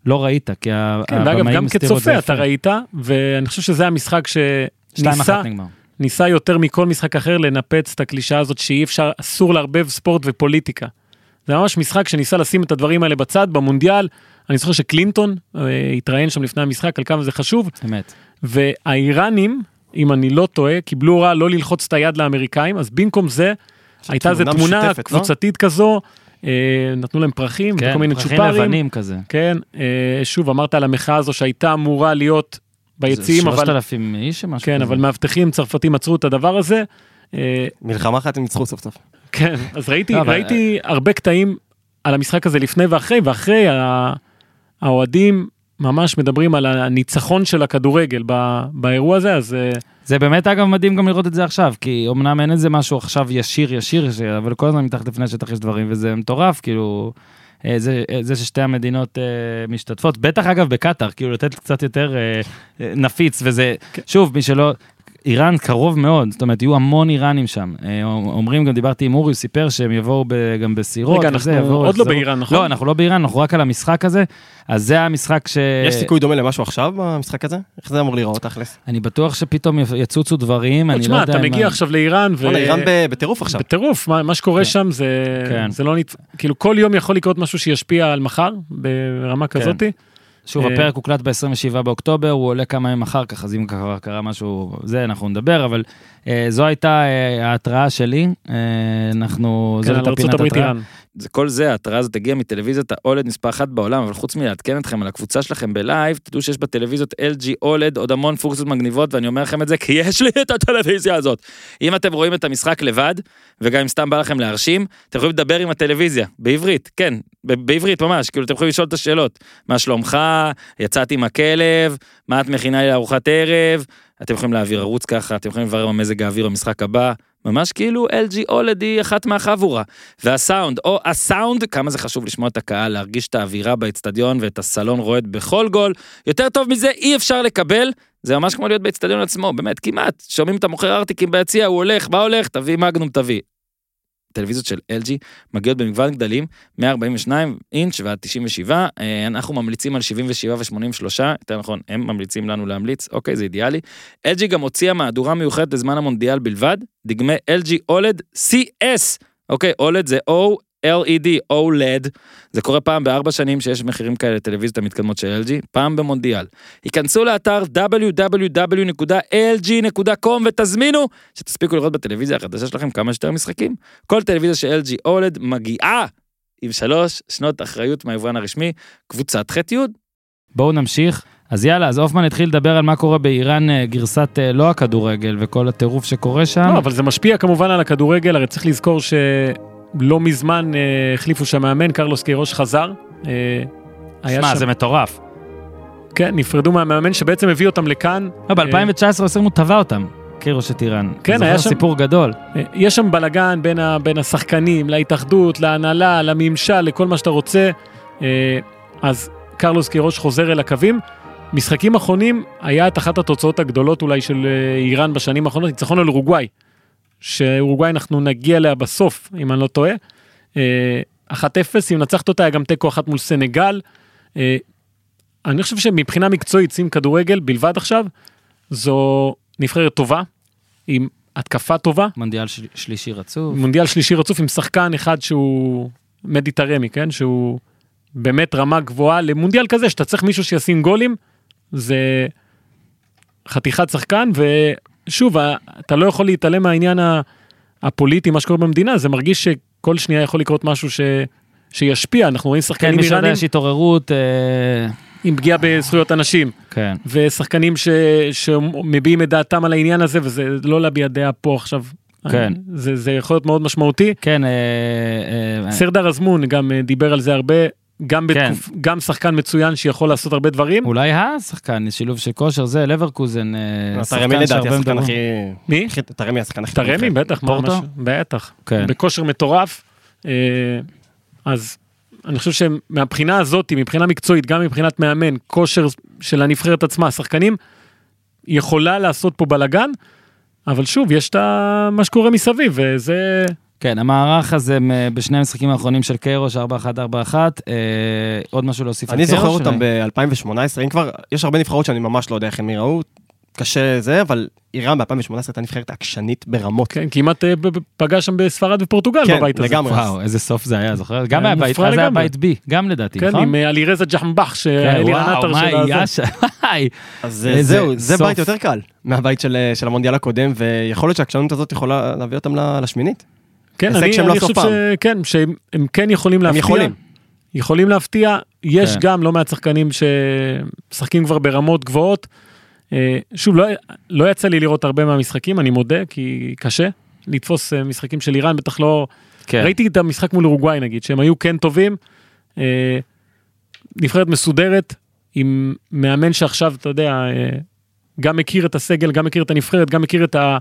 לא ראית, כי כן, ואגב, הבמאים גם הסתירו את זה כצופה אתה. ראית, ואני חושב שזה המשחק שתיים נגמר. ניסה יותר מכל משחק אחר לנפץ את הקלישאה הזאת שאי אפשר, אסור לערבב ספורט ופוליטיקה. זה ממש משחק שניסה לשים את הדברים האלה בצד, במונדיאל, אני זוכר שקלינטון אה, התראיין שם לפני המשחק על כמה זה חשוב, אמת. והאיראנים, אם אני לא טועה, קיבלו הוראה לא ללחוץ את היד לאמריקאים, אז במקום זה, הייתה איזו תמונה משותפת, לא? קבוצתית כזו, אה, נתנו להם פרחים כן, וכל מיני פרחים צ'ופרים. לבנים כזה. כן, אה, שוב, אמרת על המחאה הזו שהייתה אמורה להיות ביציעים, אבל... 3,000 איש או משהו כן, כזה. אבל מאבטחים צרפתים עצרו את הדבר הזה. אה, מלחמה אחת הם ניצחו סוף סוף. כן, אז ראיתי, לא, ראיתי הרבה קטעים על המשחק הזה לפני ואחרי, ואחרי האוהדים ממש מדברים על הניצחון של הכדורגל ב- באירוע הזה, אז אה, זה באמת אגב מדהים גם לראות את זה עכשיו, כי אמנם אין איזה משהו עכשיו ישיר ישיר, אבל כל הזמן מתחת לפני השטח יש דברים, וזה מטורף, כאילו, אה, זה, אה, זה ששתי המדינות אה, משתתפות, בטח אגב בקטאר, כאילו לתת קצת יותר אה, אה, נפיץ, וזה, שוב, מי שלא... איראן קרוב מאוד, זאת אומרת, יהיו המון איראנים שם. אה, אומרים, גם דיברתי עם אורי, הוא סיפר שהם יבואו ב- גם בסירות. רגע, אנחנו יבואו, עוד לא. באיראן, נכון? לא, אנחנו לא באיראן, אנחנו רק על המשחק הזה, אז זה המשחק ש... יש סיכוי דומה למשהו עכשיו במשחק הזה? איך זה אמור להיראות תכלס? אני בטוח שפתאום יצוצו דברים, אני לא תשמע, יודע אתה אם- מגיע עכשיו לאיראן, ו... איראן ב- בטירוף עכשיו. בטירוף, מה, מה שקורה כן. שם זה, כן. זה לא. כאילו כל יום יכול לקרות משהו שישפיע על מחר ברמה כן. כזאתי. שוב, אה, הפרק הוקלט ב-27 באוקטובר, הוא עולה כמה ימים אחר כך, אז אם כבר קרה משהו, זה אנחנו נדבר, אבל זו הייתה אה, ההתראה שלי, אה, אנחנו, כן, על הייתה פינת ארה"ב התראה. איראן. זה כל זה, ההתראה הזאת הגיעה מטלוויזיית ה-OLED מספר אחת בעולם, אבל חוץ מלעדכן אתכם על הקבוצה שלכם בלייב, תדעו שיש בטלוויזיות LG OLED עוד המון פונקציות מגניבות, ואני אומר לכם את זה כי יש לי את הטלוויזיה הזאת. אם אתם רואים את המשחק לבד, וגם אם סתם בא לכם להרשים, אתם יכולים לדבר עם הטלוויזיה, בעברית, כן, בעברית ממש, כאילו אתם יכולים לשאול את השאלות. מה שלומך? יצאת עם הכלב? מה את מכינה לי לארוחת ערב? אתם יכולים להעביר ערוץ ככה, אתם יכולים לברר מה מזג האוויר במשחק הבא. ממש כאילו LG OLED היא אחת מהחבורה. והסאונד, או הסאונד, כמה זה חשוב לשמוע את הקהל, להרגיש את האווירה באצטדיון ואת הסלון רועד בכל גול. יותר טוב מזה אי אפשר לקבל, זה ממש כמו להיות באצטדיון עצמו, באמת, כמעט. שומעים את המוכר ארטיקים ביציע, הוא הולך, מה הולך? תביא מגנום, תביא. טלוויזיות של LG מגיעות במגוון גדלים, 142 אינץ' ועד 97, אה, אנחנו ממליצים על 77 ו-83, יותר נכון, הם ממליצים לנו להמליץ, אוקיי, זה אידיאלי. LG גם הוציאה מהדורה מיוחדת לזמן המונדיאל בלבד, דגמי LG OLED CS, אוקיי, OLED זה O-LED, OLED, זה קורה פעם בארבע שנים שיש מחירים כאלה לטלוויזיות המתקדמות של LG, פעם במונדיאל. היכנסו לאתר www.lg.com ותזמינו, שתספיקו לראות בטלוויזיה החדשה שלכם כמה שיותר משחקים. כל טלוויזיה של LG OLED מגיעה עם שלוש שנות אחריות מהיבואן הרשמי, קבוצת ח'-י'. בואו נמשיך. אז יאללה, אז הופמן התחיל לדבר על מה קורה באיראן, אה, גרסת אה, לא הכדורגל וכל הטירוף שקורה שם. לא, אבל זה משפיע כמובן על הכדורגל, הרי צריך לזכור שלא מזמן אה, החליפו שם מאמן, קרלוס קירוש חזר. אה, שמע, זה מטורף. כן, נפרדו מהמאמן שבעצם הביא אותם לכאן. לא, ב-2019 הוא טבע אותם, קירוש את איראן. כן, היה שם- סיפור גדול. אה, יש שם בלאגן בין, ה, בין השחקנים, להתאחדות, להנהלה, לממשל, לכל מה שאתה רוצה. אה, אז קרלוס קירוש חוזר אל הקווים. משחקים אחרונים היה את אחת התוצאות הגדולות אולי של אה, איראן בשנים האחרונות, ניצחון על אורוגוואי. שאורוגוואי אנחנו נגיע אליה בסוף, אם אני לא טועה. אה, 1-0, אם נצחת אותה היה גם תיקו אחת מול סנגל. אה, אני חושב שמבחינה מקצועית, שים כדורגל בלבד עכשיו, זו נבחרת טובה, עם התקפה טובה. מונדיאל של- שלישי רצוף. מונדיאל שלישי רצוף עם שחקן אחד שהוא מדיטרמי, כן? שהוא באמת רמה גבוהה למונדיאל כזה, שאתה צריך מישהו שישים גולים, זה חתיכת שחקן, ושוב, ה- אתה לא יכול להתעלם מהעניין הפוליטי, מה שקורה במדינה, זה מרגיש שכל שנייה יכול לקרות משהו ש... שישפיע, אנחנו רואים כן, שחקנים מי שיודע, איראנים יש התעוררות, אה, עם פגיעה בזכויות אנשים, כן. ושחקנים ש... שמביעים את דעתם על העניין הזה, וזה לא להביע דעה פה עכשיו. כן. זה, זה יכול להיות מאוד משמעותי. כן, אה, אה, סרדר אזמון גם אה, דיבר על זה הרבה, גם, בתקופ... גם שחקן מצוין שיכול לעשות הרבה דברים. אולי השחקן, שילוב של כושר, זה לברקוזן, אה, תרמי לדעתי שהרבה השחקן מדברים- הכי... מי? תרמי השחקן הכי. תרמי, בטח, מה, פורטו? משהו- בטח, כן. בכושר מטורף. אה, אז אני חושב שמבחינה הזאת, מבחינה מקצועית, גם מבחינת מאמן, כושר של הנבחרת עצמה, השחקנים, יכולה לעשות פה בלאגן, אבל שוב, יש את מה שקורה מסביב, וזה... כן, המערך הזה בשני המשחקים האחרונים של קיירוש, 4-1-4-1, אה, עוד משהו להוסיף על אני קיירוש? זוכר אותם ו- ב-2018, אם כבר, יש הרבה נבחרות שאני ממש לא יודע איך הם יראו, קשה זה, אבל איראן ב-2018 הייתה נבחרת עקשנית ברמות. כן, כמעט אה, פגש שם בספרד ופורטוגל כן, בבית הזה. לגמרי. וואו, איזה סוף זה היה, זוכר? גם היה בית, אז היה. בית בי, גם לדעתי, כן, נכון? עם אה, אלירזה ג'חמבח, כן, שאלירן וואו, עטר מה של הזה. אז אה, זהו, זה. בית יותר קל מהבית של המונדיאל הקודם, ויכול להיות שהעקשנות הזאת יכולה להביא אותם לשמינית. כן, אני, לא אני עשו חושב. שכן, שהם הם כן יכולים הם להפתיע. יכולים. יכולים להפתיע, יש כן. גם לא מעט שחקנים שמשחקים כבר ברמות גבוהות. אה, שוב, לא, לא יצא לי לראות הרבה מהמשחקים, אני מודה, כי קשה לתפוס אה, משחקים של איראן, בטח לא... כן. ראיתי את המשחק מול אורוגוואי נגיד, שהם היו כן טובים. אה, נבחרת מסודרת, עם מאמן שעכשיו, אתה יודע, גם מכיר את הסגל, גם מכיר את הנבחרת, גם מכיר את, ה,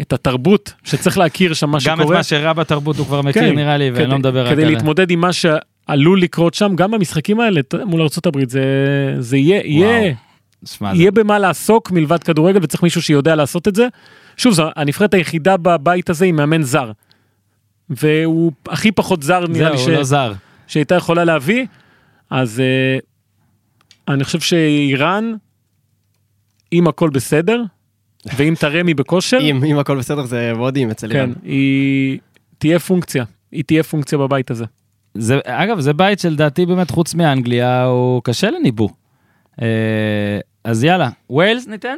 את התרבות, שצריך להכיר שם מה גם את שקורה. מה שרע בתרבות הוא כבר מכיר כן, נראה לי, ואני כדי- לא מדבר רק כדי על... להתמודד עם מה שעלול לקרות שם, גם במשחקים האלה מול ארה"ב, זה, זה יהיה, יהיה, שמע, זה- יהיה במה לעסוק מלבד כדורגל, וצריך מישהו שיודע לעשות את זה. שוב, זו הנבחרת היחידה בבית הזה עם מאמן זר. והוא הכי פחות זר נראה לי הוא לא ש... זר. שהייתה יכולה להביא, אז אה, אני חושב שאיראן, אם הכל בסדר, ואם טארמי בכושר, אם אם הכל בסדר זה מאוד אם אצל כן, איראן. היא תהיה פונקציה, היא תהיה פונקציה בבית הזה. זה, אגב, זה בית שלדעתי באמת, חוץ מאנגליה, הוא קשה לניבוא. אה, אז יאללה, ווילס ניתן?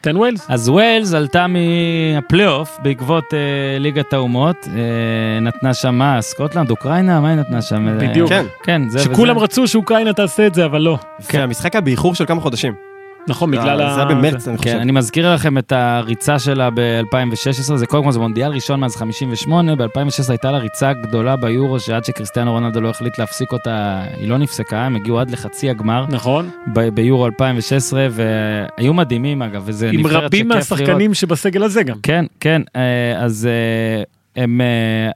תן ווילס. אז ווילס עלתה מהפלייאוף בעקבות אה, ליגת האומות, אה, נתנה שם מה? סקוטלנד, אוקראינה? מה היא נתנה שם? אה, בדיוק. כן. כן, זה שכולם וזה. רצו שאוקראינה תעשה את זה, אבל לא. כן, המשחק היה באיחור של כמה חודשים. נכון, בגלל ה... זה היה במרץ, אני כן, חושב. אני מזכיר לכם את הריצה שלה ב-2016, זה קודם כל זה מונדיאל ראשון מאז 58, ב-2016 הייתה לה ריצה גדולה ביורו, שעד שקריסטיאנו רונלדו לא החליט להפסיק אותה, היא לא נפסקה, הם הגיעו עד לחצי הגמר נכון. ביורו 2016, והיו מדהימים אגב, וזה עם נבחרת רבים שכיף מהשחקנים לראות. שבסגל הזה גם. כן, כן, אה, אז אה, הם אה,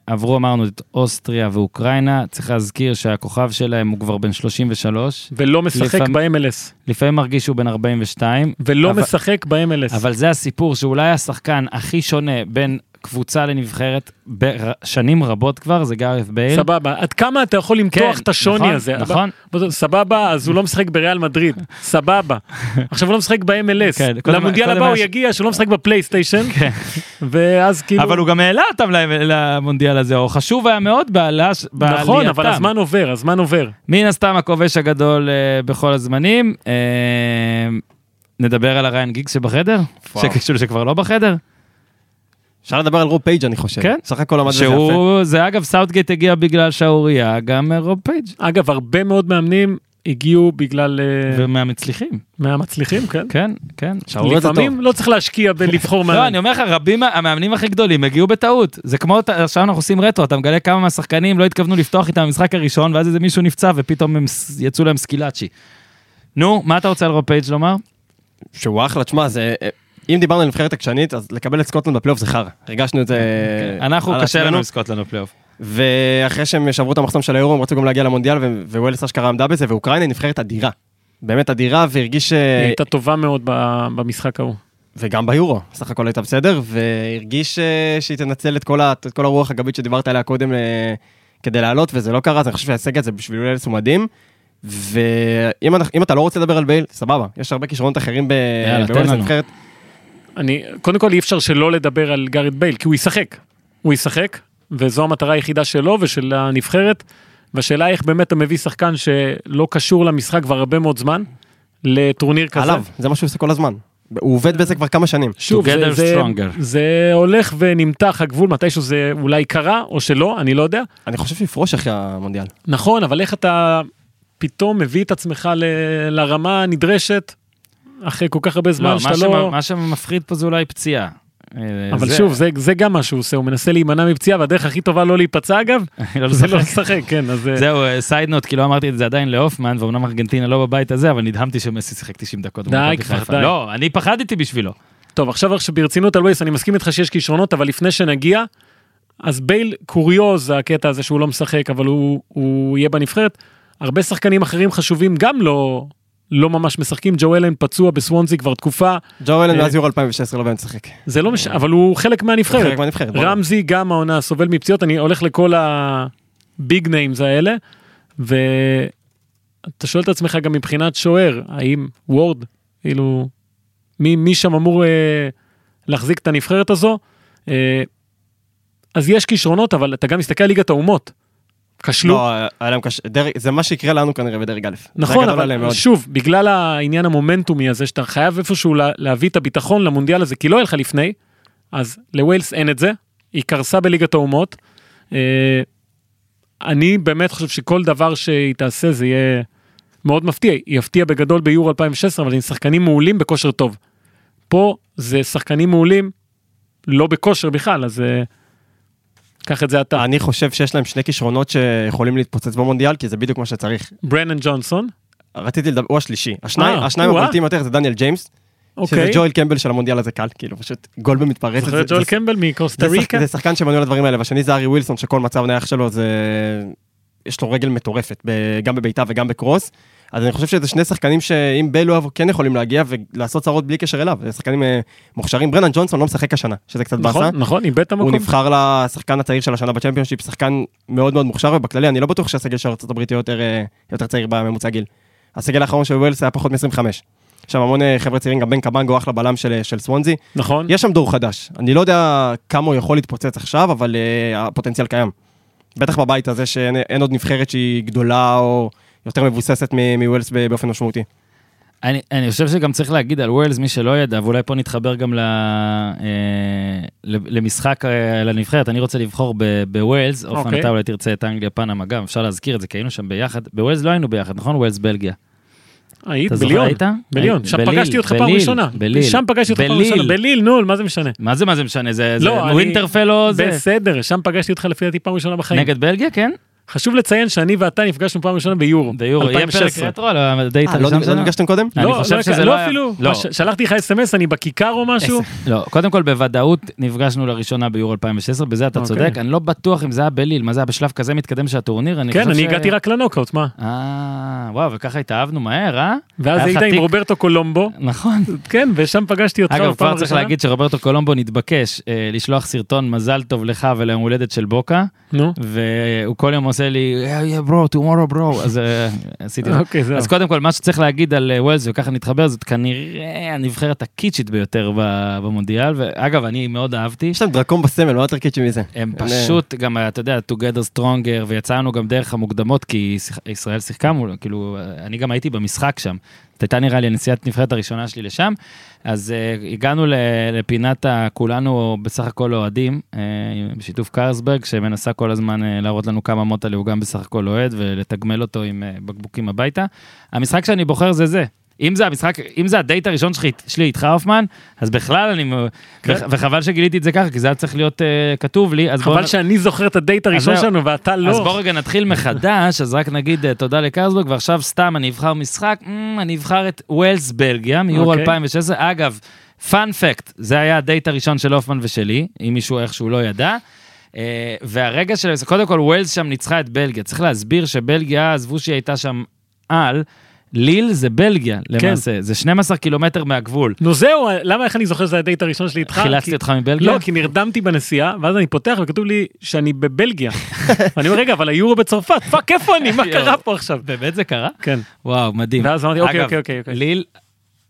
עברו, אמרנו, את אוסטריה ואוקראינה, צריך להזכיר שהכוכב שלהם הוא כבר בן 33, ולא משחק לפעמים- ב-MLS. לפעמים מרגיש שהוא בן 42, ולא אבל- משחק ב-MLS. אבל זה הסיפור שאולי השחקן הכי שונה בין קבוצה לנבחרת בשנים רבות כבר, זה גארeth בייל. סבבה. עד כמה אתה יכול למתוח את השוני נכון, הזה? נכון. אבל- סבבה, אז הוא לא משחק בריאל מדריד. סבבה. עכשיו הוא לא משחק ב-MLS. כן, למונדיאל הבא הוא ש- יגיע שהוא לא משחק בפלייסטיישן. כן. ואז כאילו... אבל הוא גם העלה אותם למונדיאל הזה, או חשוב היה מאוד בעלייתם. נכון, אבל הזמן עובר, הזמן עובר. מן הסתם הכובש הגדול אה, בכל הזמנים. אה, נדבר על הריין גיגס שבחדר? שכאילו שכבר לא בחדר? אפשר לדבר על רוב פייג' אני חושב. כן. סך הכל עמד בזה יפה. שהוא, זה אגב, סאוטגייט הגיע בגלל שערורייה, גם אה, רוב פייג', אגב, הרבה מאוד מאמנים הגיעו בגלל... אה, ומהמצליחים. מהמצליחים, כן. כן, כן. שערורייה זה טוב. לפעמים לא צריך להשקיע בלבחור לא, מאמן. אני אומר לך, רבים, המאמנים הכי גדולים הגיעו בטעות. זה כמו, עכשיו אנחנו עושים רטרו, אתה מגלה כמה מהשחקנים לא התכוונו לפתוח איתם במשחק הראשון, ואז איזה מישהו נפצע ופתאום הם יצאו להם סקילאצ'י. נו, מה אתה רוצה על רוב פייג' לומר? שהוא אחלה, תשמע, זה... אם דיברנו על נבחרת עקשנית, אז לקבל את סקוטלנד בפלייאוף זה חרא. הרגשנו את זה... אנחנו, על קשה לנו. עם סקוטלנד בפלייאוף. ואחרי שהם שברו את המחסום של היורו, הם רצו גם להגיע למונדיאל, ו- ווילס אשכרה עמדה בזה, ואוקראינה היא נבחרת אדירה. באמת אדירה, והרגיש... אה, היא הייתה טובה מאוד במשחק ההוא. וגם ביורו, סך הכל הייתה בסדר, והרגיש אה, שהיא תנצל את כל, ה, את כל הרוח הגבית שדיברת עליה קודם אה, כדי לעלות, וזה לא קרה, אז אני חושב שההישג הזה בשביל ווילס הוא מדהים. ואם אנחנו- אם אתה לא רוצה לדבר על בייל, סבבה, יש הרבה כישרונות אחרים בווילס. הנבחרת. אני, קודם כל אי אפשר שלא לדבר על גארת' בייל, כי הוא ישחק. הוא ישחק, וזו המטרה היחידה שלו ושל הנבחרת. והשאלה איך באמת אתה מביא שחקן שלא קשור למשחק כבר הרבה מאוד זמן, לטורניר כזה. עליו, זה מה שהוא עושה כל הזמן. הוא עובד בזה כבר כמה שנים. שוב, זה, זה. זה הולך ונמתח הגבול, מתישהו זה אולי קרה או שלא, אני לא יודע. אני חושב שיפרוש אחרי המונדיאל. נכון, אבל איך אתה פתאום מביא את עצמך ל, לרמה הנדרשת, אחרי כל כך הרבה זמן לא, שאתה מה, לא... מה שמפחיד פה זה אולי פציעה. אה, אבל זה- שוב, זה- זה גם מה שהוא עושה, הוא מנסה להימנע מפציעה, והדרך הכי טובה לא להיפצע אגב, לא זה לא לשחק. כן, אז... אה, זהו, סייד נוט, כי לא אמרתי את זה עדיין להופמן, ואומנם ארגנטינה לא בבית הזה, אבל נדהמתי שמסי שיחק 90 דקות. די כבר. די. לא, אני פחדתי בשבילו. טוב, עכשיו עכשיו ברצינות על וייס, אני מסכים איתך שיש כישרונות, אבל לפני שנגיע, אז בייל קוריוז, הקטע הזה שהוא לא משחק, אבל הוא, הוא יהיה בנבחרת. הרבה שחקנים אחרים חשובים גם לא, לא ממש משחקים, ג'ו אלן פצוע בסוונזי כבר תקופה, ג'ו אלן אה, מאז יורו 2016 לא באמת משחק. זה לא משנה, אבל הוא חלק מהנבחרת. חלק מהנבחרת. רמזי גם העונה סובל מפציעות, אני הולך לכל ה big names האלה, ואתה שואל את עצמך גם מבחינת שוער, דני וורד, כאילו, מי, מי שם אמור אה, להחזיק את הנבחרת הזו? אה, אז יש כישרונות, אבל אתה גם מסתכל על ליגת האומות. כשלו. לא, היה להם קשה. דרג- זה מה שיקרה לנו כנראה בדרג א'. נכון, אבל. שוב, בגלל העניין המומנטומי הזה, שאתה חייב איפשהו לה, להביא את הביטחון למונדיאל הזה, כי לא היה לך לפני, אז לווילס אין את זה, היא קרסה בליגת האומות. אה, אני באמת חושב שכל דבר שהיא תעשה זה יהיה מאוד מפתיע, היא יפתיע בגדול ביורו 2016, אבל עם שחקנים מעולים בכושר טוב. פה זה שחקנים מעולים, לא בכושר בכלל, אז אה, קח את זה אתה. אני חושב שיש להם שני כישרונות שיכולים להתפוצץ במונדיאל, כי זה בדיוק מה שצריך. ברנן ג'ונסון, רציתי לדבר, הוא השלישי. השניים אה, השניים או-אה. הבולטים יותר זה דניאל ג'יימס, שזה אוקיי. ג'ואל קמבל של המונדיאל הזה קל, כאילו פשוט גול במתפרצת. זוכר את ג'ואל קמבל מקוסטה ריקה? זה שחקן שבנוי לדברים האלה, והשני זה ארי ווילסון, שכל מצב נייח שלו זה... יש לו רגל מטורפת, ב- גם בביתה וגם בקרוס. אז אני חושב שזה שני שחקנים שאם יבוא, כן יכולים להגיע ולעשות צרות בלי קשר אליו. זה שחקנים אה, מוכשרים. ברנן ג'ונסון לא משחק השנה, שזה קצת באסה. נכון, נכון, איבד את הוא המקום. נבחר לשחקן הצעיר של השנה בצ'מפיונשיפ, שחקן מאוד מאוד מוכשר, ובכללי אני לא בטוח שהסגל של ארה"ב יותר, אה, יותר צעיר בממוצע גיל. הסגל האחרון של ווילס היה פחות מ-25. יש שם המון אה, חבר'ה צעירים, גם בן קבנגו אחלה בלם של, של סוונזי. נכון. יש שם דור חדש. אני לא יודע כמה הוא יכול להתפוצץ עכשיו, אבל uh, הפוטנציאל קיים. בטח בבית הזה שאין אין עוד נבחרת שהיא גדולה או יותר מבוססת מ- מווילס ב- באופן משמעותי. אני, אני חושב שגם צריך להגיד על ווילס, מי שלא ידע, ואולי פה נתחבר גם ל, אה, ל- למשחק אה, לנבחרת, אני רוצה לבחור ב- בווילס, אופן אוקיי. אתה אולי תרצה את אנגליה פנמה, גם אפשר להזכיר את זה, כי היינו שם ביחד, בווילס לא היינו ביחד, נכון? ווילס בלגיה. היית אתה זוכר, בליון. היית? בליון. שם בליל, פגשתי אותך פעם בליל, ראשונה. בליל. שם פגשתי אותך פעם בליל. ראשונה. בליל, נו, מה זה משנה? מה זה, מה זה משנה? זה, זה לא, אני- ווינטרפל או זה? בסדר, שם פגשתי אותך לפי דעתי פעם ראשונה בחיים. נגד בלגיה, כן? חשוב לציין שאני ואתה נפגשנו פעם ראשונה ביורו. ביורו, יהיה פרק 2016. רטרו על הדייט אה, לא הראשון לא שלנו? נפגשתם קודם? לא, לא, לא לא אפילו, לא. שלחתי לך אס.אם.אס, אני בכיכר או משהו? לא, קודם כל בוודאות נפגשנו לראשונה ביורו 2016, בזה אתה אוקיי. צודק, אני לא בטוח אם זה היה בליל, מה זה היה בשלב כזה מתקדם של הטורניר, אני כן, אני הגעתי רק לנוקאוט, מה? אה, וואו, וככה התאהבנו מהר, אה? ואז היית עם רוברטו קולומבו, נכון. כן, ושם פגשתי אותך אגב, כבר צריך. להגיד שרוברטו קולומבו נתבקש אה, לשלוח סרטון מזל טוב לך וליום הולדת של בוקה, נו, והוא כל יום עושה לי, yeah, bro, tomorrow bro, אז אה, עשיתי את זה. אוקיי. אז קודם כל, מה שצריך להגיד על אה, ווילס, וככה נתחבר, זאת כנראה הנבחרת הקיצ'ית ביותר במונדיאל, ואגב, אני מאוד אהבתי. יש להם דרקון בסמל, מה יותר קיצ'י מזה? הם פשוט גם, אתה יודע, together stronger, ויצאנו גם דרך המוקדמות, כי ישראל שיחקה מול, כאילו, אני גם הייתי במשחק שם. זאת הייתה נראה לי הנסיעת נבחרת הראשונה שלי לשם. אז uh, הגענו לפינת כולנו בסך הכל אוהדים, uh, בשיתוף קרסברג, שמנסה כל הזמן uh, להראות לנו כמה מוטלה הוא גם בסך הכל אוהד, ולתגמל אותו עם uh, בקבוקים הביתה. המשחק שאני בוחר זה זה. אם זה המשחק, אם זה הדייט הראשון שלי, איתך הופמן, אז בכלל אני, כן. וח- וחבל שגיליתי את זה ככה, כי זה היה צריך להיות uh, כתוב לי, אז בואו חבל שאני זוכר את הדייט הראשון. שלנו ואתה אז לא. בוא רגע נתחיל מחדש, אז רק נגיד אה, תודה לקרסברג, ועכשיו סתם אני אבחר משחק, אמ, אני אבחר את ווילס בלגיה מיורו אוקיי. 2016. אגב, fun fact, זה היה הדייט הראשון של הופמן ושלי, אם מישהו איכשהו לא ידע. אה, והרגע של, קודם כל ווילס שם ניצחה את בלגיה, צריך להסביר שבלגיה, עזבו שהיא הייתה שם על, ליל זה בלגיה כן. למעשה, זה 12 קילומטר מהגבול. נו זהו, למה איך אני זוכר שזה הדייט הראשון שלי איתך? חילצתי כי- אותך מבלגיה? לא, כי נרדמתי בנסיעה, ואז אני פותח וכתוב לי שאני בבלגיה. ואני אומר, רגע, אבל היורו בצרפת, פאק, איפה אני? מה קרה פה עכשיו? באמת זה קרה? כן. וואו, מדהים. ואז אמרתי, אוקיי, אוקיי, אוקיי, אוקיי. ליל,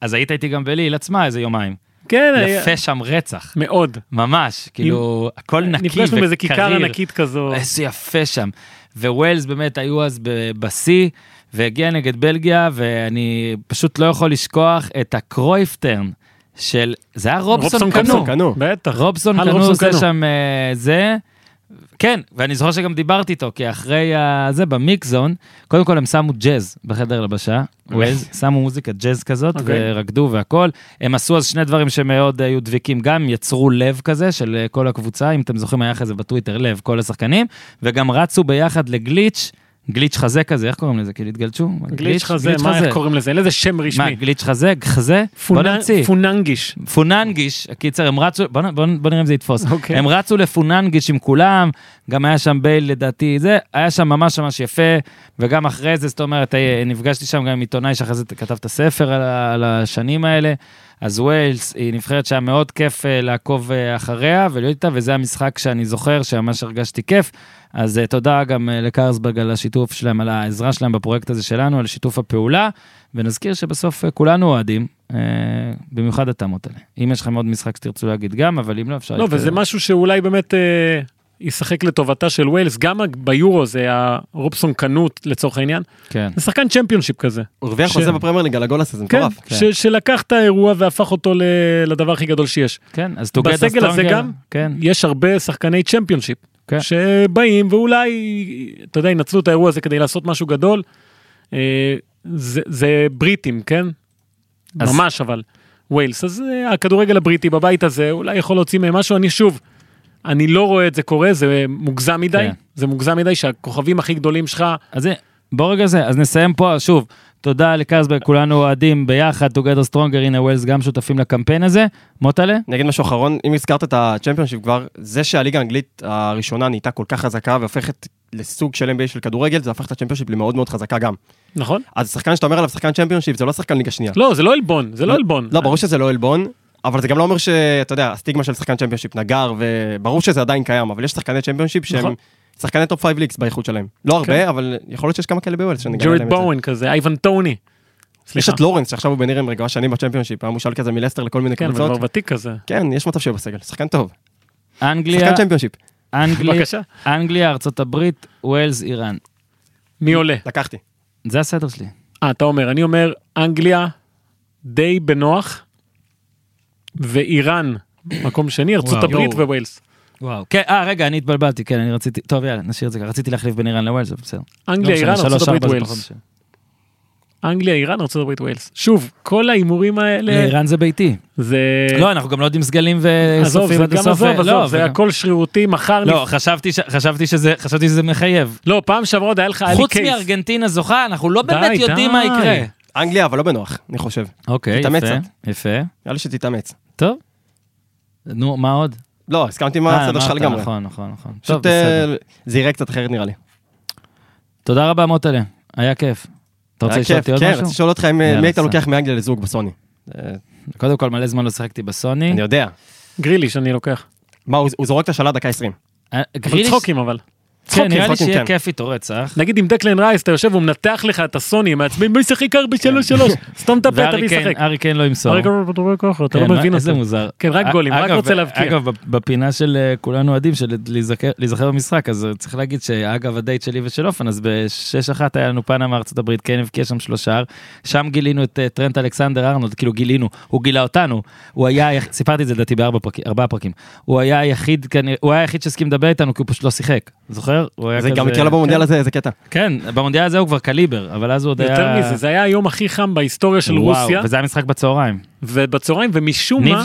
אז היית איתי גם בליל עצמה איזה יומיים. כן, היה- יפה שם רצח, מאוד. ממש, כאילו, הכל נקי וקריר. נפגשנו באיזה כיכר ענקית כזו. איזה יפה שם. וווילס באמת היו אז בשיא, והגיע נגד בלגיה, ואני פשוט לא יכול לשכוח את ה Cruyff turn של, זה היה רובסון רובסון-קאנו. בטח. רובסון קנו עושה. שם אה, זה, כן, ואני זוכר שגם דיברתי איתו, כי אחרי זה, במיקס זון, קודם כל הם שמו ג'אז בחדר לבשה, ווילס, שמו מוזיקת ג'אז כזאת, אוקיי. ורקדו והכל. הם עשו אז שני דברים שמאוד היו דביקים, גם יצרו לב כזה של אה, כל הקבוצה, אם אתם זוכרים, היה כזה בטוויטר לב, כל השחקנים, וגם רצו ביחד לגליץ', גליץ' חזה כזה, איך קוראים לזה? כאילו התגלצ'ו? גליץ' חזה, מה איך קוראים לזה? אין לזה שם מה, רשמי. גליץ' חזה? חזה? בוא נמציא. פוננגיש. פוננגיש, קיצר, הם רצו, בוא נראה אם זה יתפוס. אוקיי. הם רצו לפוננגיש עם כולם, גם היה שם בייל לדעתי, זה, היה שם ממש ממש יפה, וגם אחרי זה, זאת אומרת, אה, נפגשתי שם גם עם עיתונאי שאחרי זה כתב את הספר על, על השנים האלה, אז ווילס היא נבחרת שהיה מאוד כיף אה, לעקוב אה, אחריה ולהיות איתה, וזה המשחק שאני זוכר שממש הרגשתי כיף. אז תודה גם לקרסברג על השיתוף שלהם, על העזרה שלהם בפרויקט הזה שלנו, על שיתוף הפעולה, ונזכיר שבסוף כולנו אוהדים, אה, במיוחד אתה מוטלה. אם יש לכם עוד משחק שתרצו להגיד גם, אבל אם לא אפשר... לא, וזה משהו שאולי באמת אה, ישחק לטובתה של ווילס, גם ביורו זה הרובסון קנו לצורך העניין, כן. זה שחקן צ'מפיונשיפ כזה. הוא הרוויח ש- חוזה בפרמייר ליג על הגול הזה, זה כן, מטורף. כן. ש- שלקח את האירוע והפך אותו ל- לדבר הכי גדול שיש. כן, אז together בסגל הזה גם כן, יש הרבה שחקני צ'מפיונשיפ, כן. שבאים ואולי, אתה יודע, ינצלו את האירוע הזה כדי לעשות משהו גדול. אה, זה, זה בריטים, כן? אז- ממש אבל. ווילס, אז אה, הכדורגל הבריטי בבית הזה אולי יכול להוציא מהם משהו, אני שוב, אני לא רואה את זה קורה, זה מוגזם מדי, כן. זה מוגזם מדי שהכוכבים הכי גדולים שלך, אז הנה, בוא רגע זה, אז נסיים פה, שוב, תודה לקרסברג, כולנו אוהדים ביחד, together stronger, הנה ווילס גם שותפים לקמפיין הזה. מוטלה? אני אגיד משהו אחרון, אם הזכרת את הצ'מפיונשיפ כבר, זה שהליגה האנגלית הראשונה נהייתה כל כך חזקה והופכת לסוג של NBA של כדורגל, זה הפך את הצ'מפיונשיפ למאוד מאוד חזקה גם. נכון? אז שחקן שאתה אומר עליו שחקן צ'מפיונשיפ זה לא שחקן ליגה שנייה. לא, זה לא עלבון, זה לא עלבון. לא, ברור שזה לא עלבון, אבל זה גם לא אומר שאתה יודע, הסטיגמה של שחקן צ'מפיונשיפ נגר, וברור שזה עדיין קיים, אבל יש שחקני צ'מפיונשיפ שהם נכון. שחקני טופ 5 ליקס באיכות שלהם. לא הרבה, כן. אבל יכול להיות שיש כמה כאלה בווילס את זה. בואוין כזה, אייבן טוני. יש. את לורנס שעכשיו הוא בנירים רגע שנים בצ'מפיונשיפ, היה מושל כזה מלסטר לכל מיני כן, קבוצות. כבר ותיק כזה. כן, יש מצב שיהיה בסגל, שחקן טוב. אנגליה, שחקן צ'מפיונשיפ. אנגליה, ארצות הברית, ווילס, איראן. מי עולה? לקחתי. זה הסדר שלי. אה, אתה אומר, אני אומר אנגליה די בנוח, ואיראן מקום שני, ארצות. הברית יואו. ווילס. וואו. כן, אה, רגע, אני התבלבלתי, כן, אני רציתי, טוב, יאללה, נשאיר את זה ככה. רציתי להחליף בין איראן לווילס, בסדר. אנגליה, לא איראן, ארצות הברית ווילס. אנגליה, איראן, ארצות הברית ווילס. שוב, כל ההימורים האלה, לאיראן זה ביתי. זה... לא, אנחנו גם לא יודעים סגלים וסופים עד הסוף. עזוב, לא, עזוב, זה הכל שרירותי, מחר... לא, חשבתי שזה חשבתי שזה מחייב. לא, פעם שעברה עוד היה לך, היה לי חוץ. מארגנטינה זוכה, אנחנו לא באמת יודעים מה. יקרה. אנגליה, אבל לא בנוח, אני חושב. אוקיי, יפה. יפה. נראה לי שתתאמץ. טוב. נו, מה עוד? לא, הסכמתי עם אה, הסדר שלך לגמרי. נכון, נכון, נכון. טוב, פשוט בסדר. אה, זה יראה קצת אחרת נראה לי. תודה רבה מוטלה, היה כיף. אתה רוצה לשאול כיף, אותי עוד כן, משהו? רציתי לשאול אותך אם אה, מי היית. לוקח מאנגליה לזוג בסוני. אה, קודם כל מלא זמן לא שיחקתי בסוני. אני יודע. גריליש אני לוקח. מה, הוא זורק את השאלה דקה 20. אה, אבל צחוקים אבל. כן, נראה לי שיהיה כן. כיף איתו רצח. נגיד עם דקלן רייס, אתה יושב והוא מנתח לך את הסוני, מעצבן, בוא ישחק 4 3 3 סתום את הפה, תביא קיין, לשחק. ארי קיין לא ימסור. אתה רואה ככה, אתה כן, לא מבין איזה. מוזר. כן, רק גולים, רק רוצה להבקיע. אגב, בפינה של אה, כולנו אוהדים, של להיזכר- במשחק, אז צריך להגיד שאגב הדייט שלי ושל אופן, אז ב-6-1 היה לנו פאנה מארצות הברית, כן הבקיע שם שלושה, שם גילינו את אה, טרנט אלכסנדר ארנולד, כאילו גילינו, הוא גילה אותנו, הוא היה, סיפרתי את זה לדעתי בארבע פרקים, הוא היה היחיד שהסכים לדבר איתנו, כי הוא פשוט לא שיחק, זוכר? הוא היה זה גם יקרה לו במונדיאל הזה, איזה קטע. כן, במונדיאל הזה הוא כבר קליבר, אבל אז הוא עוד היה... יותר מזה, זה היה היום הכי חם בהיסטוריה של וואו, רוסיה, וזה היה משחק בצהריים. ובצהריים, ומשום מה,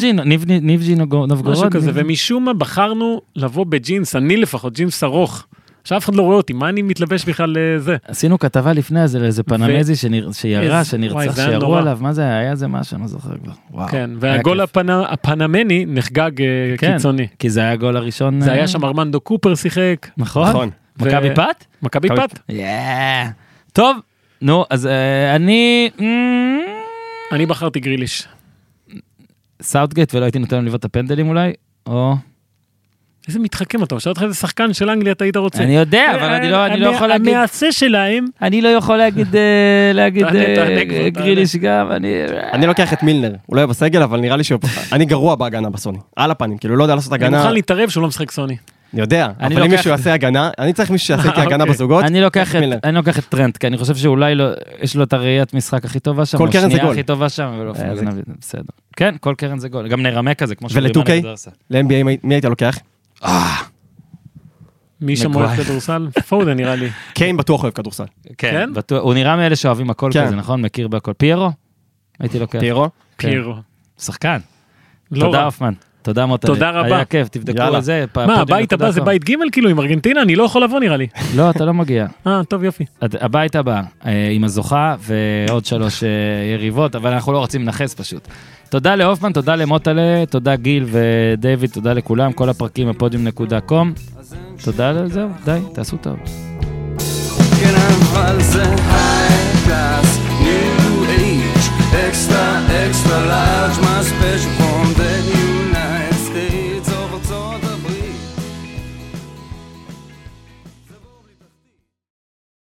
ניבג'י, נובגורוד. משהו כזה. ומשום מה בחרנו לבוא בג'ינס, אני לפחות, ג'ינס ארוך. עכשיו אף אחד לא רואה אותי, מה אני מתלבש בכלל לזה? עשינו כתבה לפני זה לאיזה פנמזי שנר- שירה, שנרצח, זה שירו. עליו, מה זה היה? היה איזה משהו, אני לא זוכר כבר. וואו. כן, והגול. הפנ- הפנמני נחגג אה, כן. קיצוני. כי זה היה הגול הראשון. זה אה, היה שם ארמנדו קופר שיחק, נכון? נכון. מכבי ו- פת? מכבי מכבי- פת. יאה. טוב, נו, אז אה, אני... אני בחרתי גריליש. סאוטגייט ולא הייתי נותן לו לבעוט את הפנדלים אולי? או... איזה מתחכם אתה, שאלתי אותך איזה שחקן של אנגליה אתה היית רוצה. אני יודע, אבל אני לא- אני לא המ- יכול להגיד... המעשה שלהם, אני לא יכול להגיד אה, להגיד אה. גריליש גם, אני... אני לוקח את מילנר, הוא לא יהיה בסגל, אבל נראה לי שהוא... אני גרוע בהגנה בסוני. על הפנים, כאילו לא יודע לעשות אני הגנה. מוכן להתערב שהוא לא משחק סוני. אני יודע, אני אבל אם מישהו יעשה הגנה, אני צריך מישהו שיעשה איתי הגנה אוקיי. בזוגות. אני לוקח את, מילנר. אני לוקח את טרנט, כי אני חושב שאולי לא, יש לו את הראיית משחק הכי טובה שם, כל או קרן זה שנייה גול. הכי טובה שם, אה, נביא, בסדר. כן, כל קרן זה גול, גם נרמה כזה, כמו ול-2K? שרימאן עשה. ל-NBA מי- מי היית לוקח? מי שם. אוהב כדורסל? פודן נראה לי. קיין בטוח אוהב כדורסל. כן? בטוח, הוא נראה מאלה שאוהבים הכל כן. כזה, נכון? מכיר בהכל. פיירו? הייתי לוקח. פיירו. כן. פיירו. שחקן. לא תודה רע. הופמן. תודה מוטלה. תודה רבה. היה כיף, תבדקו. על זה. מה, הבית הבא זה. בית ג' כאילו עם ארגנטינה? אני לא יכול לבוא נראה לי. לא, אתה לא מגיע. אה, טוב יופי. הבית הבא אה, עם הזוכה ועוד שלוש אה, יריבות, אבל אנחנו לא רוצים לנכס פשוט. תודה להופמן, תודה למוטלה, תודה גיל ודייוויד, תודה לכולם, כל הפרקים בפודיום.קום. תודה על זהו, די, תעשו טוב. כן אבל זה היי קלאס,